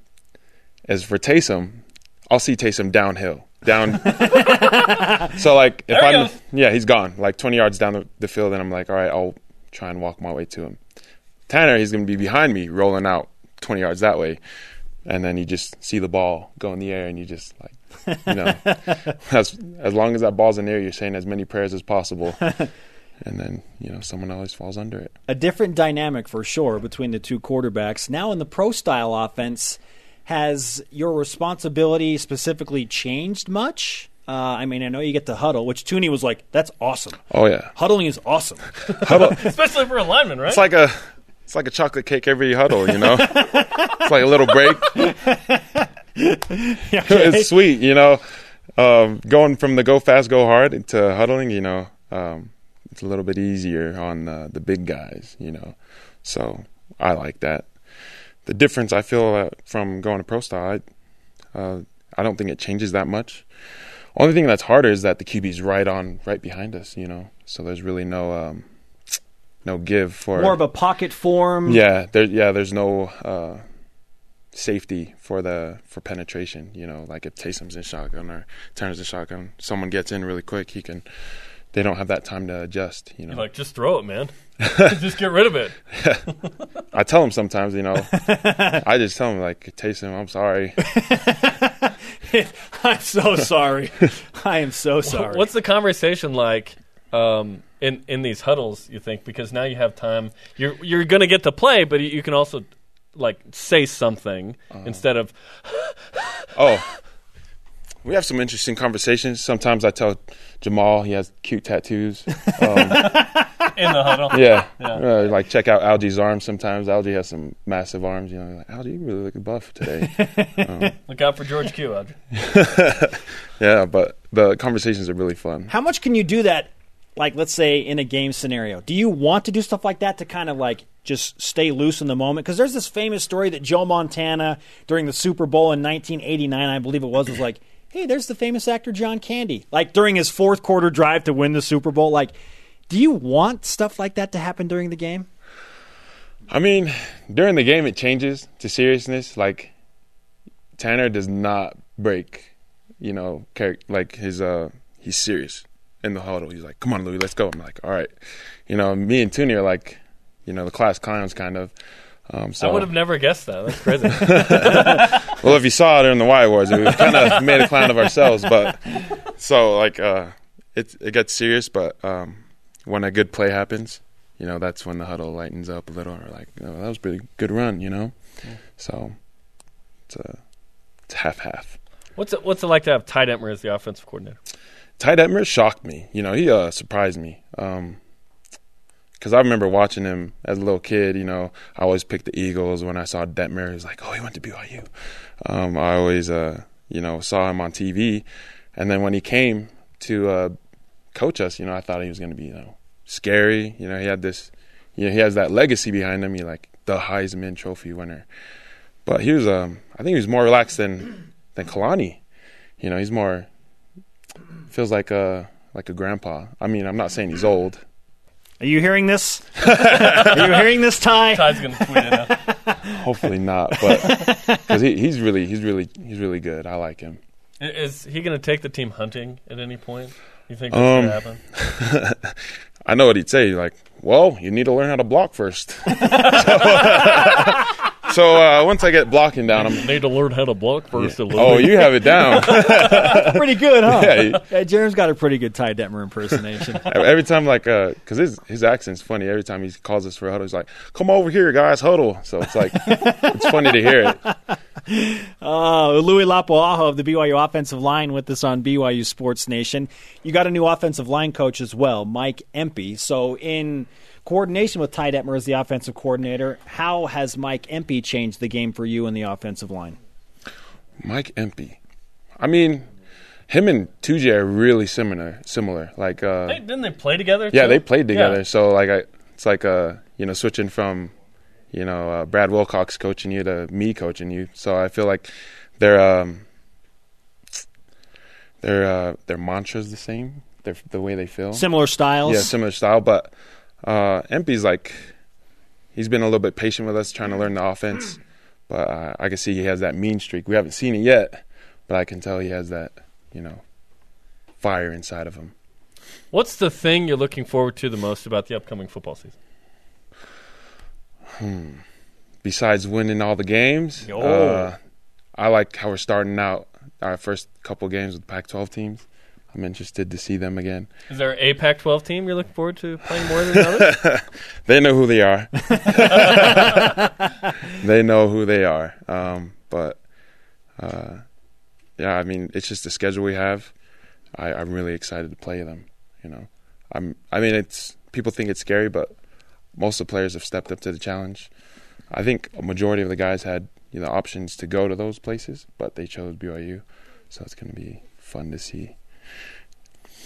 S5: is for Taysom, I'll see Taysom downhill. Down So like if I'm yeah, he's gone. Like twenty yards down the, the field and I'm like, all right, I'll try and walk my way to him. Tanner, he's gonna be behind me rolling out twenty yards that way. And then you just see the ball go in the air and you just like you know as as long as that ball's in the air, you're saying as many prayers as possible. and then you know someone always falls under it.
S1: a different dynamic for sure between the two quarterbacks. Now in the pro style offense, has your responsibility specifically changed much? Uh, I mean, I know you get to huddle, which Tuni was like, "That's awesome.
S5: Oh yeah,
S1: Huddling is awesome."
S5: huddle.
S2: Especially for a lineman, right?
S5: It's like a it's like a chocolate cake every huddle, you know. it's like a little break. it's sweet, you know. Um, going from the go fast, go hard to huddling, you know, um, it's a little bit easier on uh, the big guys, you know. So I like that. The difference I feel uh, from going to pro style, I, uh, I don't think it changes that much. Only thing that's harder is that the QB's right on, right behind us, you know. So there's really no, um, no give for
S1: More of a pocket form.
S5: yeah, there. Yeah, there's no uh, safety for the for penetration. You know, like if Taysom's in shotgun or Turner's in shotgun, someone gets in really quick. He can. They don't have that time to adjust. You know,
S2: You're like, just throw it, man. just get rid of it.
S5: I tell them sometimes. You know, I just tell them like Taysom, I'm sorry.
S1: I'm so sorry. I am so sorry.
S2: What's the conversation like um, in in these huddles? You think because now you have time, you're you're going to get to play, but you can also like say something
S5: Uh-huh.
S2: instead of
S5: Oh, we have some interesting conversations. Sometimes I tell Jamal he has cute tattoos. Um,
S2: in the huddle.
S5: yeah,
S2: Yeah.
S5: Uh, like check out Algie's arms. Sometimes Algie has some massive arms. You know, like Algie, you really look buff today.
S2: Look out for George Q. Audrey.
S5: yeah, but the conversations are really fun.
S1: How much can you do that? Like, let's say in a game scenario, do you want to do stuff like that to kind of like just stay loose in the moment? Because there's this famous story that Joe Montana during the Super Bowl in 1989, I believe it was, was like, "Hey, there's the famous actor John Candy." Like during his fourth quarter drive to win the Super Bowl. Like, do you want stuff like that to happen during the game?
S5: I mean, during the game, it changes to seriousness. Like Tanner does not break, you know, like his uh, he's serious in the huddle. He's like, "Come on, Ului, let's go." I'm like, "All right," you know. Me and Tuni are like, you know, the class clowns kind of. Um, so
S2: I would have never guessed that. That's crazy.
S5: well, if you saw it in the Y Wars, we kind of made a clown of ourselves. But so like, uh, it it gets serious. But um, when a good play happens, you know, that's when the huddle lightens up a little. Or like, oh, that was a pretty good run, you know. So it's a it's half half.
S2: what's it What's it like to have Ty Detmer as the offensive coordinator?
S5: Ty Detmer shocked me. You know, he uh, surprised me. Because I remember watching him as a little kid. You know, I always picked the Eagles. When I saw Detmer, it was like, oh, he went to BYU. Um, I always, uh, you know, saw him on TV. And then when he came to uh, coach us, you know, I thought he was going to be, you know, scary. You know, he had this, you know, he has that legacy behind him. He like the Heisman Trophy winner. But he was, um, I think he was more relaxed than than Kalani. You know, he's more feels like a like a grandpa. I mean, I'm not saying he's old.
S1: Are you hearing this? Are you hearing this, Ty?
S2: Ty's going to tweet it out.
S5: Hopefully not, but because he, he's really he's really he's really good. I like him.
S2: Is he going to take the team hunting at any point? You think that's
S5: Um,
S2: going to happen?
S5: I know what he'd say. Like, well, you need to learn how to block first. so so, uh, once I get blocking down, I'm.
S2: Need to learn how to block first. a
S5: Oh,
S2: bit.
S5: you have it down.
S1: pretty good, huh?
S5: Yeah, he-
S1: Yeah, Jarom's got a pretty good Ty Detmer impersonation.
S5: Every time, like, because his his accent's funny. Every time he calls us for a huddle, he's like, "Come over here, guys, huddle." So it's like, it's funny to hear it.
S1: Uh, Ului Lapuaho of the BYU offensive line with us on BYU Sports Nation. You got a new offensive line coach as well, Mike Empey. So, in coordination with Ty Detmer as the offensive coordinator, how has Mike Empey changed the game for you in the offensive line?
S5: Mike Empey. I mean, him and 2J are really similar. Similar, like uh,
S2: Hey, didn't they play together?
S5: yeah, they played together.
S2: Yeah.
S5: So like, I, it's like uh, you know, switching from, you know, uh, Brad Wilcox coaching you to me coaching you. So I feel like their um, their uh, their mantra's the same. Their the way they feel.
S1: Similar styles?
S5: Yeah, similar style, but uh, Empey's like he's been a little bit patient with us, trying to learn the offense. But uh, I can see he has that mean streak. We haven't seen it yet, but I can tell he has that, you know, fire inside of him.
S2: What's the thing you're looking forward to the most about the upcoming football season?
S5: Besides winning all the games, uh, I like how we're starting out our first couple games with Pac-12 teams. I'm interested to see them again.
S2: Is there a Pac-12 team you're looking forward to playing more than others?
S5: They know who they are. they know who they are. Um, but uh, yeah, I mean, it's just the schedule we have. I, I'm really excited to play them. You know, I'm. I mean, it's people think it's scary, but most of the players have stepped up to the challenge. I think a majority of the guys had you know options to go to those places, but they chose BYU, so it's going to be fun to see.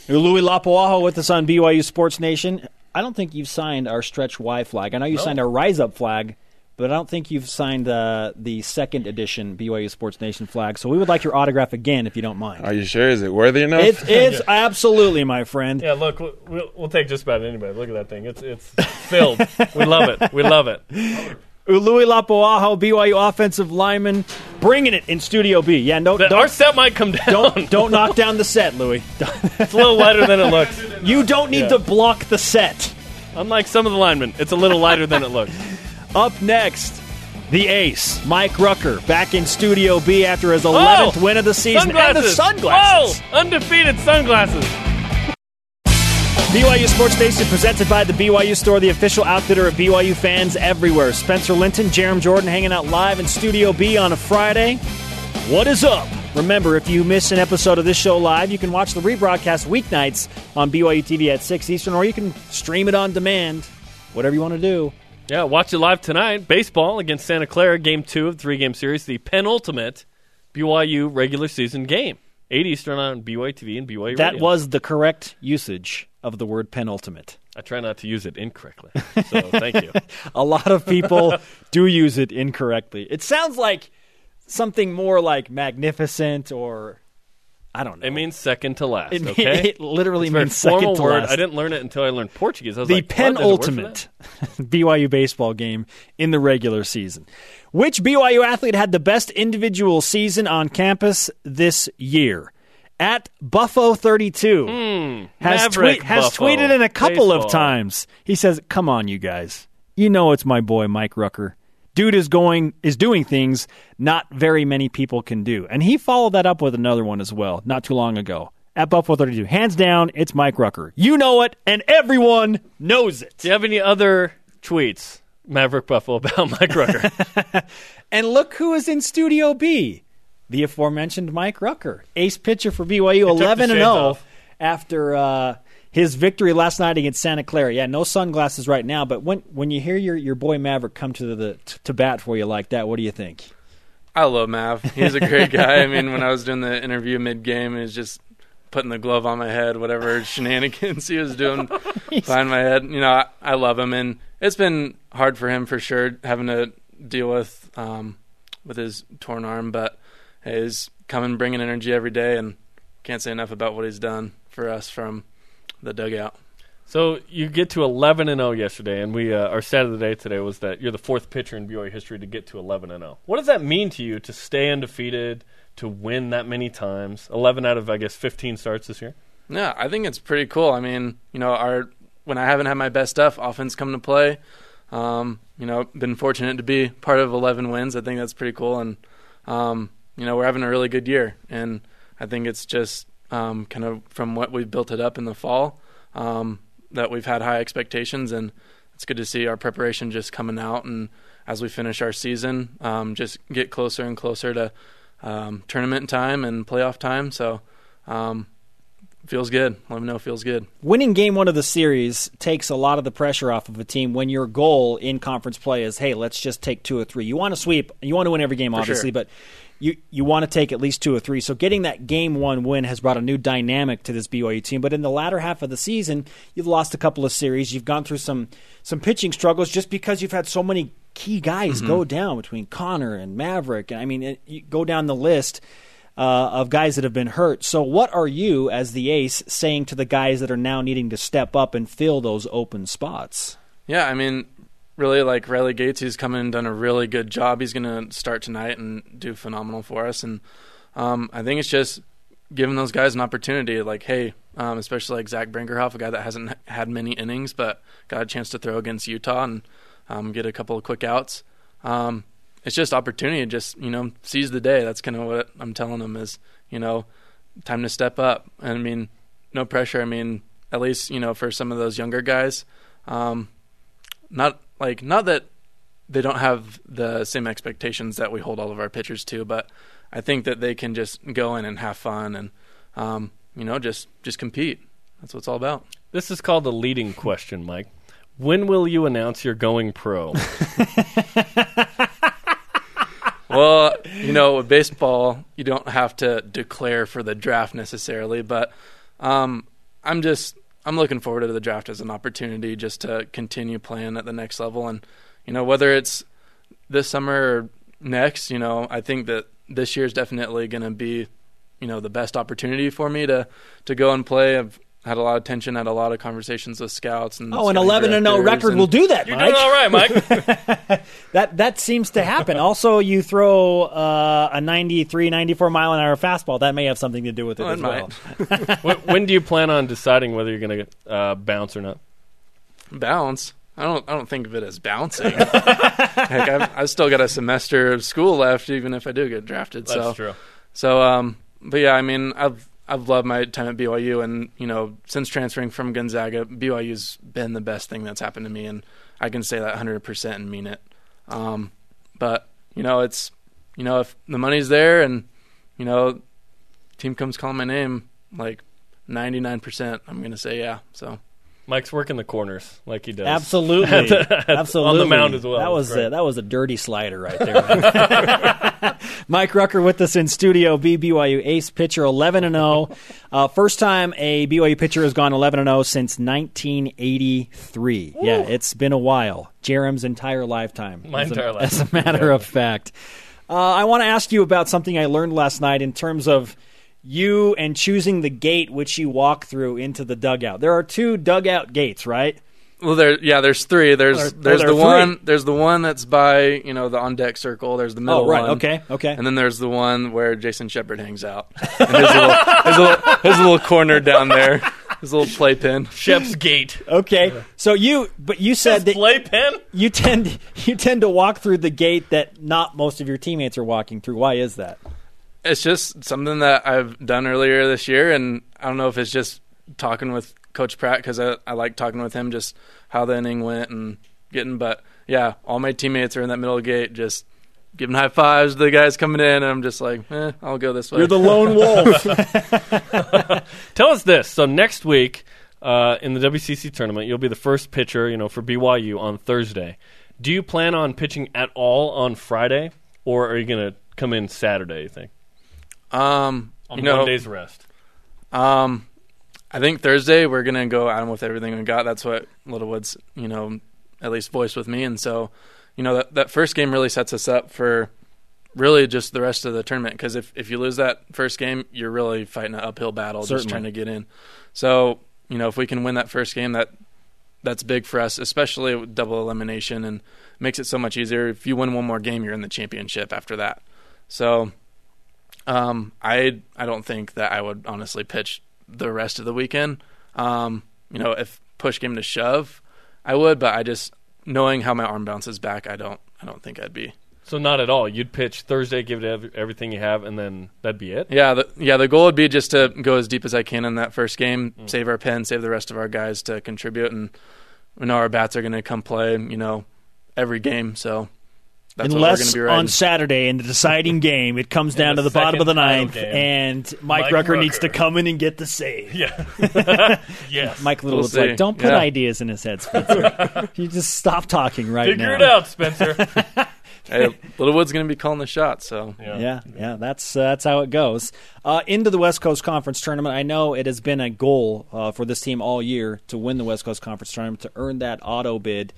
S1: Ului Lapuaho with us on BYU Sports Nation. I don't think you've signed our Stretch Y flag. I know you
S2: No.
S1: signed our Rise Up flag, but I don't think you've signed uh, the second edition BYU Sports Nation flag. So we would like your autograph again, if you don't mind.
S5: Are you sure? Is it worthy enough?
S1: It is absolutely, my friend.
S2: yeah, look, we- we'll, we'll take just about anybody. Look at that thing; it's it's filled. we love it. We love it.
S1: Ului Lapuaho, BYU offensive lineman, bringing it in Studio B. Yeah, no,
S2: The-
S1: don't,
S2: our set might come down.
S1: don't don't knock down the set, Ului.
S2: it's a little lighter than it looks.
S1: You don't need
S2: Yeah.
S1: to block the set.
S2: Unlike some of the linemen, it's a little lighter than it looks.
S1: Up next, the ace, Mike Rucker, back in Studio B after his 11th
S2: Oh!
S1: win of the season. And the
S2: Sunglasses.
S1: sunglasses.
S2: Oh, undefeated sunglasses.
S1: BYU Sports Nation presented by the BYU Store, the official outfitter of BYU fans everywhere. Spencer Linton, Jarom Jordan hanging out live in Studio B on a Friday. What is up? Remember, if you miss an episode of this show live, you can watch the rebroadcast weeknights on BYU TV at 6 Eastern, or you can stream it on demand. Whatever you want to do.
S2: Yeah, watch it live tonight. Baseball against Santa Clara, game two of the three game series, the penultimate BYU regular season game. 8 Eastern on BYU TV and BYU
S1: That
S2: Radio.
S1: was the correct usage of the word penultimate.
S2: I try not to use it incorrectly. So thank you.
S1: A lot of people do use it incorrectly. It sounds like something more like magnificent or I don't know.
S2: It means second to last.
S1: It,
S2: okay,
S1: it literally
S2: It's
S1: means second to
S2: word.
S1: last.
S2: I didn't learn it until I learned Portuguese.
S1: The
S2: like, what? There's a word for
S1: penultimate BYU baseball game in the regular season. Which BYU athlete had the best individual season on campus this year? At Buffo32 has,
S2: Hmm.
S1: Has
S2: Buffo.
S1: tweeted in a couple of times. He says, "Come on, you guys. You know it's my boy Mike Rucker. Dude is going is doing things not very many people can do." And he followed that up with another one as well, not too long ago. At Buffo32, hands down, it's Mike Rucker. You know it, and everyone knows it.
S2: Do you have any other tweets, Maverick Buffo, about Mike Rucker?
S1: And look who is in Studio B. The aforementioned Mike Rucker. Ace pitcher for BYU,
S2: the
S1: 11 and 0
S2: off.
S1: after uh, his victory last night against Santa Clara. Yeah, no sunglasses right now, but when when you hear your, your boy Maverick come to the to bat for you like that, what do you think?
S6: I love Mav. He's a great guy. I mean, when I was doing the interview mid game, he was just putting the glove on my head, whatever shenanigans he was doing behind my head. You know, I, I love him, and it's been hard for him for sure, having to deal with um, with his torn arm. But hey, he's coming, bringing energy every day, and can't say enough about what he's done for us from the dugout.
S2: so you get to 11 and 0 yesterday, and we uh, our stat of the day today was that you're the fourth pitcher in BYU history to get to 11 and 0. What does that mean to you to stay undefeated, to win that many times? 11 out of I guess 15 starts this year.
S6: Yeah, I think it's pretty cool. I mean, you know, our when I haven't had my best stuff, offense come to play. Um, you know, been fortunate to be part of 11 wins. I think that's pretty cool, and um, you know, we're having a really good year. And I think it's just um, kind of from what we've built it up in the fall um, that we've had high expectations, and it's good to see our preparation just coming out and as we finish our season, um, just get closer and closer to um, tournament time and playoff time. So um, feels good. Let me know. Feels good.
S1: Winning game one of the series takes a lot of the pressure off of a team when your goal in conference play is, hey, let's just take two or three. You want to sweep, you want to win every game, obviously,
S6: sure.
S1: but you you want to take at least two or three. So getting that game one win has brought a new dynamic to this BYU team. But in the latter half of the season, you've lost a couple of series. You've gone through some some pitching struggles just because you've had so many key guys
S6: Mm-hmm.
S1: go down between Connor and Maverick. And I mean, it, you go down the list. Uh, of guys that have been hurt. So, what are you, as the ace, saying to the guys that are now needing to step up and fill those open spots?
S6: Yeah, I mean, really, like Riley Gates, he's come in and done a really good job. He's going to start tonight and do phenomenal for us. And um, I think it's just giving those guys an opportunity. Like, hey, um, especially like Zach Brinkerhoff, a guy that hasn't had many innings, but got a chance to throw against Utah and um, get a couple of quick outs. Um, it's just opportunity. Just you know, seize the day. That's kind of what I'm telling them is you know, time to step up. And I mean, no pressure. I mean, at least you know for some of those younger guys, um, not like not that they don't have the same expectations that we hold all of our pitchers to, but I think that they can just go in and have fun and um, you know just just compete. That's what it's all about.
S2: This is called the leading question, Mike. When will you announce you're going pro?
S6: well, you know, with baseball, you don't have to declare for the draft necessarily, but um, I'm just I'm looking forward to the draft as an opportunity just to continue playing at the next level, and you know whether it's this summer or next, you know, I think that this year is definitely going to be, you know, the best opportunity for me to to go and play. I've had a lot of tension, had a lot of conversations with scouts and
S1: Oh, an 11 and 0 record
S6: and-
S1: will do that,
S2: You're
S1: Mike.
S2: doing all right, Mike.
S1: That that seems to happen. also, you throw uh, a 93, 94 mile an hour fastball. That may have something to do with it
S6: Well,
S1: as
S6: it
S1: well.
S2: when, when do you plan on deciding whether you're going to uh, bounce or not?
S6: bounce. I don't. I don't think of it as bouncing. Heck, I've, I've still got a semester of school left, even if I do get drafted.
S2: That's
S6: so,
S2: true.
S6: so, um, but yeah, I mean, I've I've loved my time at BYU, and you know, since transferring from Gonzaga, BYU's been the best thing that's happened to me, and I can say that 100 percent and mean it. Um, but you know, it's you know, if the money's there, and you know, team comes calling my name, like 99 percent, I'm gonna say yeah. So.
S2: Mike's working the corners like he does.
S1: Absolutely, absolutely.
S2: On the mound as well.
S1: That was a, that was a dirty slider right there. Mike Rucker with us in studio. BBYU ace pitcher, eleven and zero. Uh, first time a BYU pitcher has gone eleven and zero since 1983. Yeah, it's been a while. Jarom's entire lifetime.
S2: My
S1: as a-
S2: entire
S1: As a matter of fact, uh, I want to ask you about something I learned last night in terms of you and choosing the gate which you walk through into the dugout. There are two dugout gates, right?
S6: Well, there, yeah, there's three. There's
S1: Oh,
S6: there's
S1: there
S6: the
S1: are
S6: one
S1: three.
S6: there's the one that's by you know the on deck circle. There's the middle
S1: Oh, right.
S6: one.
S1: Okay. Okay.
S6: And then there's the one where Jason Shepard hangs out. And his little his little his little corner down there. His little playpen.
S2: Shep's gate.
S1: Okay, so you, but you said that
S2: Playpen?
S1: you tend you tend to walk through the gate that not most of your teammates are walking through. Why is that?
S6: It's just something that I've done earlier this year, and I don't know if it's just talking with Coach Pratt because I, I like talking with him just how the inning went and getting. But yeah, all my teammates are in that middle gate, just giving high fives to the guys coming in, and I'm just like, eh, I'll go this way.
S1: You're the lone wolf.
S2: Tell us this. So next week uh, in the WCC tournament, you'll be the first pitcher, you know, for BYU on Thursday. Do you plan on pitching at all on Friday, or are you going to come in Saturday? You think
S6: um,
S2: on
S6: you know,
S2: one day's rest?
S6: Um, I think Thursday we're gonna go at 'em with everything we got. That's what Littlewood's, you know, at least voiced with me, and so, you know, that that first game really sets us up for really just the rest of the tournament. Because if if you lose that first game, you're really fighting an uphill battle, just trying to get in. So, you know, if we can win that first game, that that's big for us, especially with double elimination, and makes it so much easier. If you win one more game, you're in the championship after that. So, um, I I don't think that I would honestly pitch the rest of the weekend. Um, you know, if push came to shove, I would, but I just knowing how my arm bounces back, I don't I don't think I'd be.
S2: So not at all. You'd pitch Thursday, give it everything you have, and then that'd be it.
S6: Yeah, the, yeah. The goal would be just to go as deep as I can in that first game, save our pen, save the rest of our guys to contribute, and we know our bats are going to come play. You know, every game. So that's what we're
S1: Unless
S6: be
S1: on. Saturday in the deciding game, it comes down to the bottom of the ninth,
S2: game.
S1: and Mike,
S2: Mike
S1: Rucker, needs to come in and get the save.
S2: Yeah. yes.
S1: Mike Little
S6: We'll
S1: was like, "Don't put
S6: Yeah.
S1: ideas in his head, Spencer. you just stop talking right
S2: Figure
S1: now."
S2: Figure it out, Spencer.
S6: hey, Littlewood's going to be calling the shot, so
S1: Yeah, yeah, that's uh, that's how it goes. Uh, into the West Coast Conference tournament. I know it has been a goal uh, for this team all year to win the West Coast Conference tournament to earn that auto bid.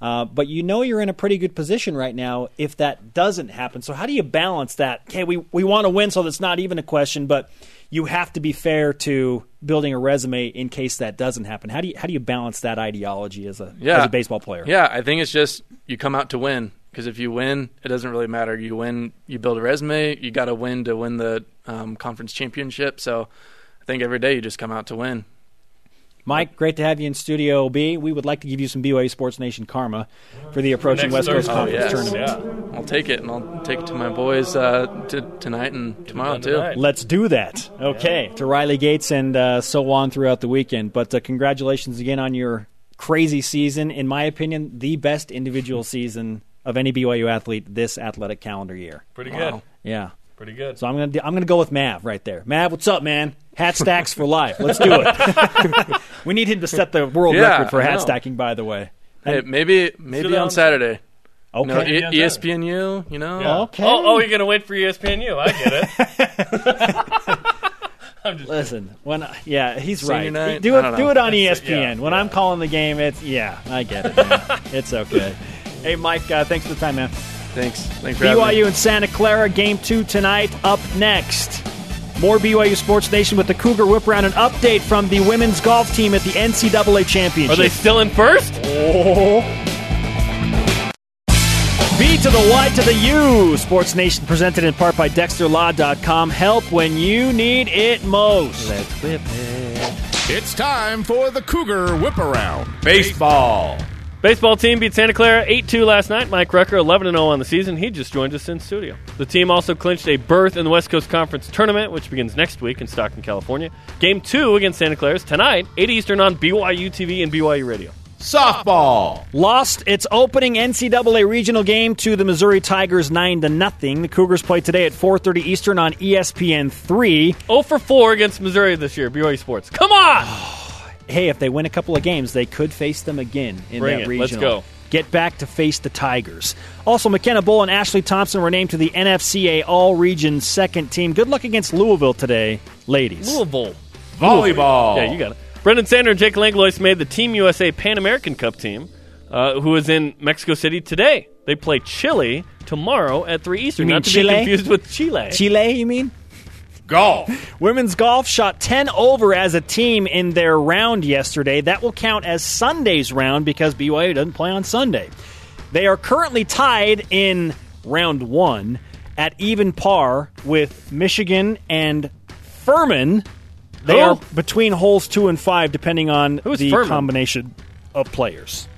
S1: Uh, but you know you're in a pretty good position right now if that doesn't happen. So how do you balance that? Okay, we we want to win, so that's not even a question. But you have to be fair to building a resume in case that doesn't happen. How do you how do you balance that ideology as a
S6: Yeah.
S1: as a baseball player?
S6: Yeah, I think it's just you come out to win because if you win, it doesn't really matter. You win, you build a resume. You got to win to win the um, conference championship. So I think every day you just come out to win.
S1: Mike, great to have you in Studio B. We would like to give you some BYU Sports Nation karma for the approaching
S2: Next
S1: West Coast
S2: Thursday.
S1: Conference
S6: Oh, yes.
S1: tournament.
S6: I'll take it and I'll take it to my boys uh, to, tonight and tomorrow too.
S2: tonight.
S1: Let's do that. Okay. To Riley Gates and uh, so on throughout the weekend. But uh, congratulations again on your crazy season. In my opinion, the best individual season of any BYU athlete this athletic calendar year.
S2: Pretty
S6: Wow.
S2: good.
S1: Yeah.
S2: Pretty good.
S1: So I'm gonna I'm gonna go with Mav right there. Mav, what's up, man? Hat stacks for life. Let's do it. we need him to set the world
S6: Yeah,
S1: record for hat stacking. By the way.
S6: Hey, maybe maybe
S2: down.
S6: on Saturday.
S1: Okay.
S6: You know,
S2: Maybe
S6: E- ESPNU. You know,
S2: Yeah.
S1: Okay.
S2: Oh, oh, you're gonna wait for ESPNU? I get it. I'm just
S1: Listen, when yeah, he's
S6: Senior
S1: right.
S6: night?
S1: Do it,
S6: don't
S1: do
S6: know.
S1: it on
S2: That's-
S1: ESPN.
S2: yeah,
S1: when
S2: yeah.
S1: I'm calling the game, it's yeah, I get it. Man. it's okay. Hey, Mike, uh, thanks for the time, man.
S6: Thanks. Thanks for having me.
S1: BYU and Santa Clara, game two tonight. Up next, more BYU Sports Nation with the Cougar Whip Round. An update from the women's golf team at the NCAA Championship.
S2: Are they still in first? Oh.
S1: B to the Y to the U. Sports Nation presented in part by DexterLaw.com. Help when you need it most. Let's whip it.
S3: It's time for the Cougar Whip Around. Baseball.
S2: Baseball team beat Santa Clara 8-2 last night. Mike Rucker 11-0 on the season. He just joined us in studio. The team also clinched a berth in the West Coast Conference Tournament, which begins next week in Stockton, California. Game 2 against Santa Clara is tonight, 8 Eastern on BYU TV and BYU Radio.
S3: Softball.
S1: lost its opening NCAA regional game to the Missouri Tigers nine to nothing. The Cougars play today at 4:30 Eastern on ESPN three.
S2: 0 for 4 against Missouri this year, BYU Sports. Come on!
S1: Hey, if they win a couple of games, they could face them again in
S2: Bring
S1: that
S2: it.
S1: regional.
S2: Let's go.
S1: Get back to face the Tigers. Also, McKenna Bull and Ashley Thompson were named to the NFCA All Region Second Team. Good luck against Louisville today, ladies.
S2: Louisville.
S3: Volleyball.
S2: Yeah, you got it. Brendan Sander and Jake Langlois made the Team USA Pan American Cup team, uh, who is in Mexico City today. They play Chile tomorrow at 3 Eastern.
S1: You mean
S2: Not to
S1: Chile?
S2: be confused with Chile.
S1: Chile, you mean?
S3: Golf.
S1: Women's golf shot 10 over as a team in their round yesterday. That will count as Sunday's round because BYU doesn't play on Sunday. They are currently tied in round one at even par with Michigan and Furman. They
S2: Who?
S1: are between holes two and five, depending on
S2: Who's
S1: the
S2: Furman?
S1: combination of players.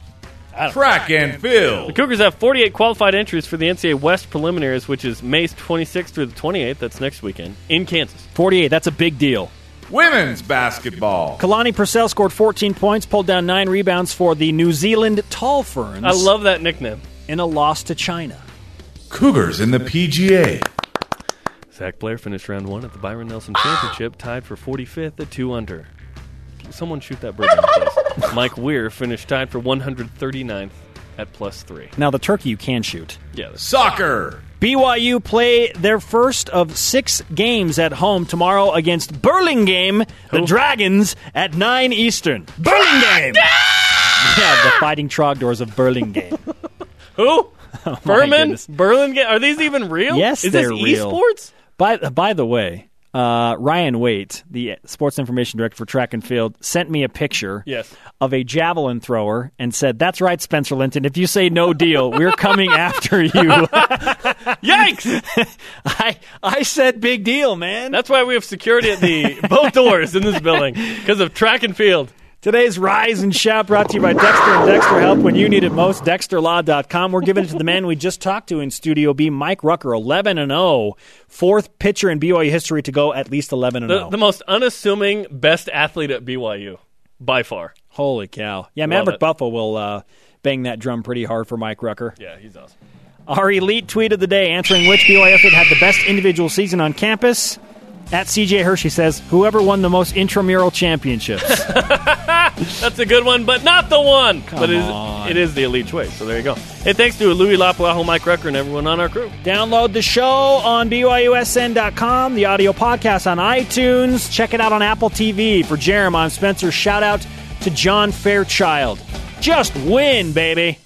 S3: Track and field.
S2: The Cougars have 48 qualified entries for the NCAA West preliminaries, which is May 26th through the 28th. That's next weekend in Kansas.
S1: 48, that's a big deal.
S3: Women's basketball.
S1: Kalani Purcell scored 14 points, pulled down nine rebounds for the New Zealand Tall Ferns
S2: I love that nickname.
S1: in a loss to China.
S3: Cougars in the PGA.
S2: Zach Blair finished round one at the Byron Nelson Championship, tied for 45th at two under. Someone shoot that bird down. Mike Weir finished tied for 139th at plus three.
S1: Now, the turkey you can shoot.
S2: Yeah,
S3: Soccer.
S1: BYU play their first of six games at home tomorrow against Burlingame, the Dragons, at 9 Eastern. Burlingame! yeah, the fighting Trogdors of Burlingame.
S2: who?
S1: Oh, my
S2: Furman. Burlingame. Are these even real?
S1: Yes,
S2: is
S1: they're
S2: this
S1: real.
S2: esports?
S1: By, by the way, uh, Ryan Waite, the sports information director for track and field, sent me a picture
S2: Yes.
S1: of a javelin thrower and said, That's right, Spencer Linton. If you say no deal, we're coming after you.
S2: Yikes!
S1: I, I said, Big deal, man.
S2: That's why we have security at the both doors in this building because of track and field.
S1: Today's Rise and Shout brought to you by Dexter and Dexter Help when you need it most. DexterLaw.com. We're giving it to the man we just talked to in Studio B, Mike Rucker, 11 and 0. Fourth pitcher in BYU history to go at least 11 and
S2: The,
S1: 0.
S2: the most unassuming best athlete at BYU by far.
S1: Holy cow. Yeah,
S2: Love
S1: Maverick
S2: it.
S1: Buffo will uh, bang that drum pretty hard for Mike Rucker.
S2: Yeah, he's awesome.
S1: Our elite tweet of the day answering which BYU athlete had the best individual season on campus. At CJ Hershey says, whoever won the most intramural championships.
S2: That's a good one, but not the one. but it is,
S1: on.
S2: it is the elite choice. So there you go. Hey, thanks to Ului Lapuaho, Mike Rucker, and everyone on our crew.
S1: Download the show on BYUSN.com, the audio podcast on iTunes. Check it out on Apple TV. For Jarom, I'm Spencer. Shout out to John Fairchild. Just win, baby.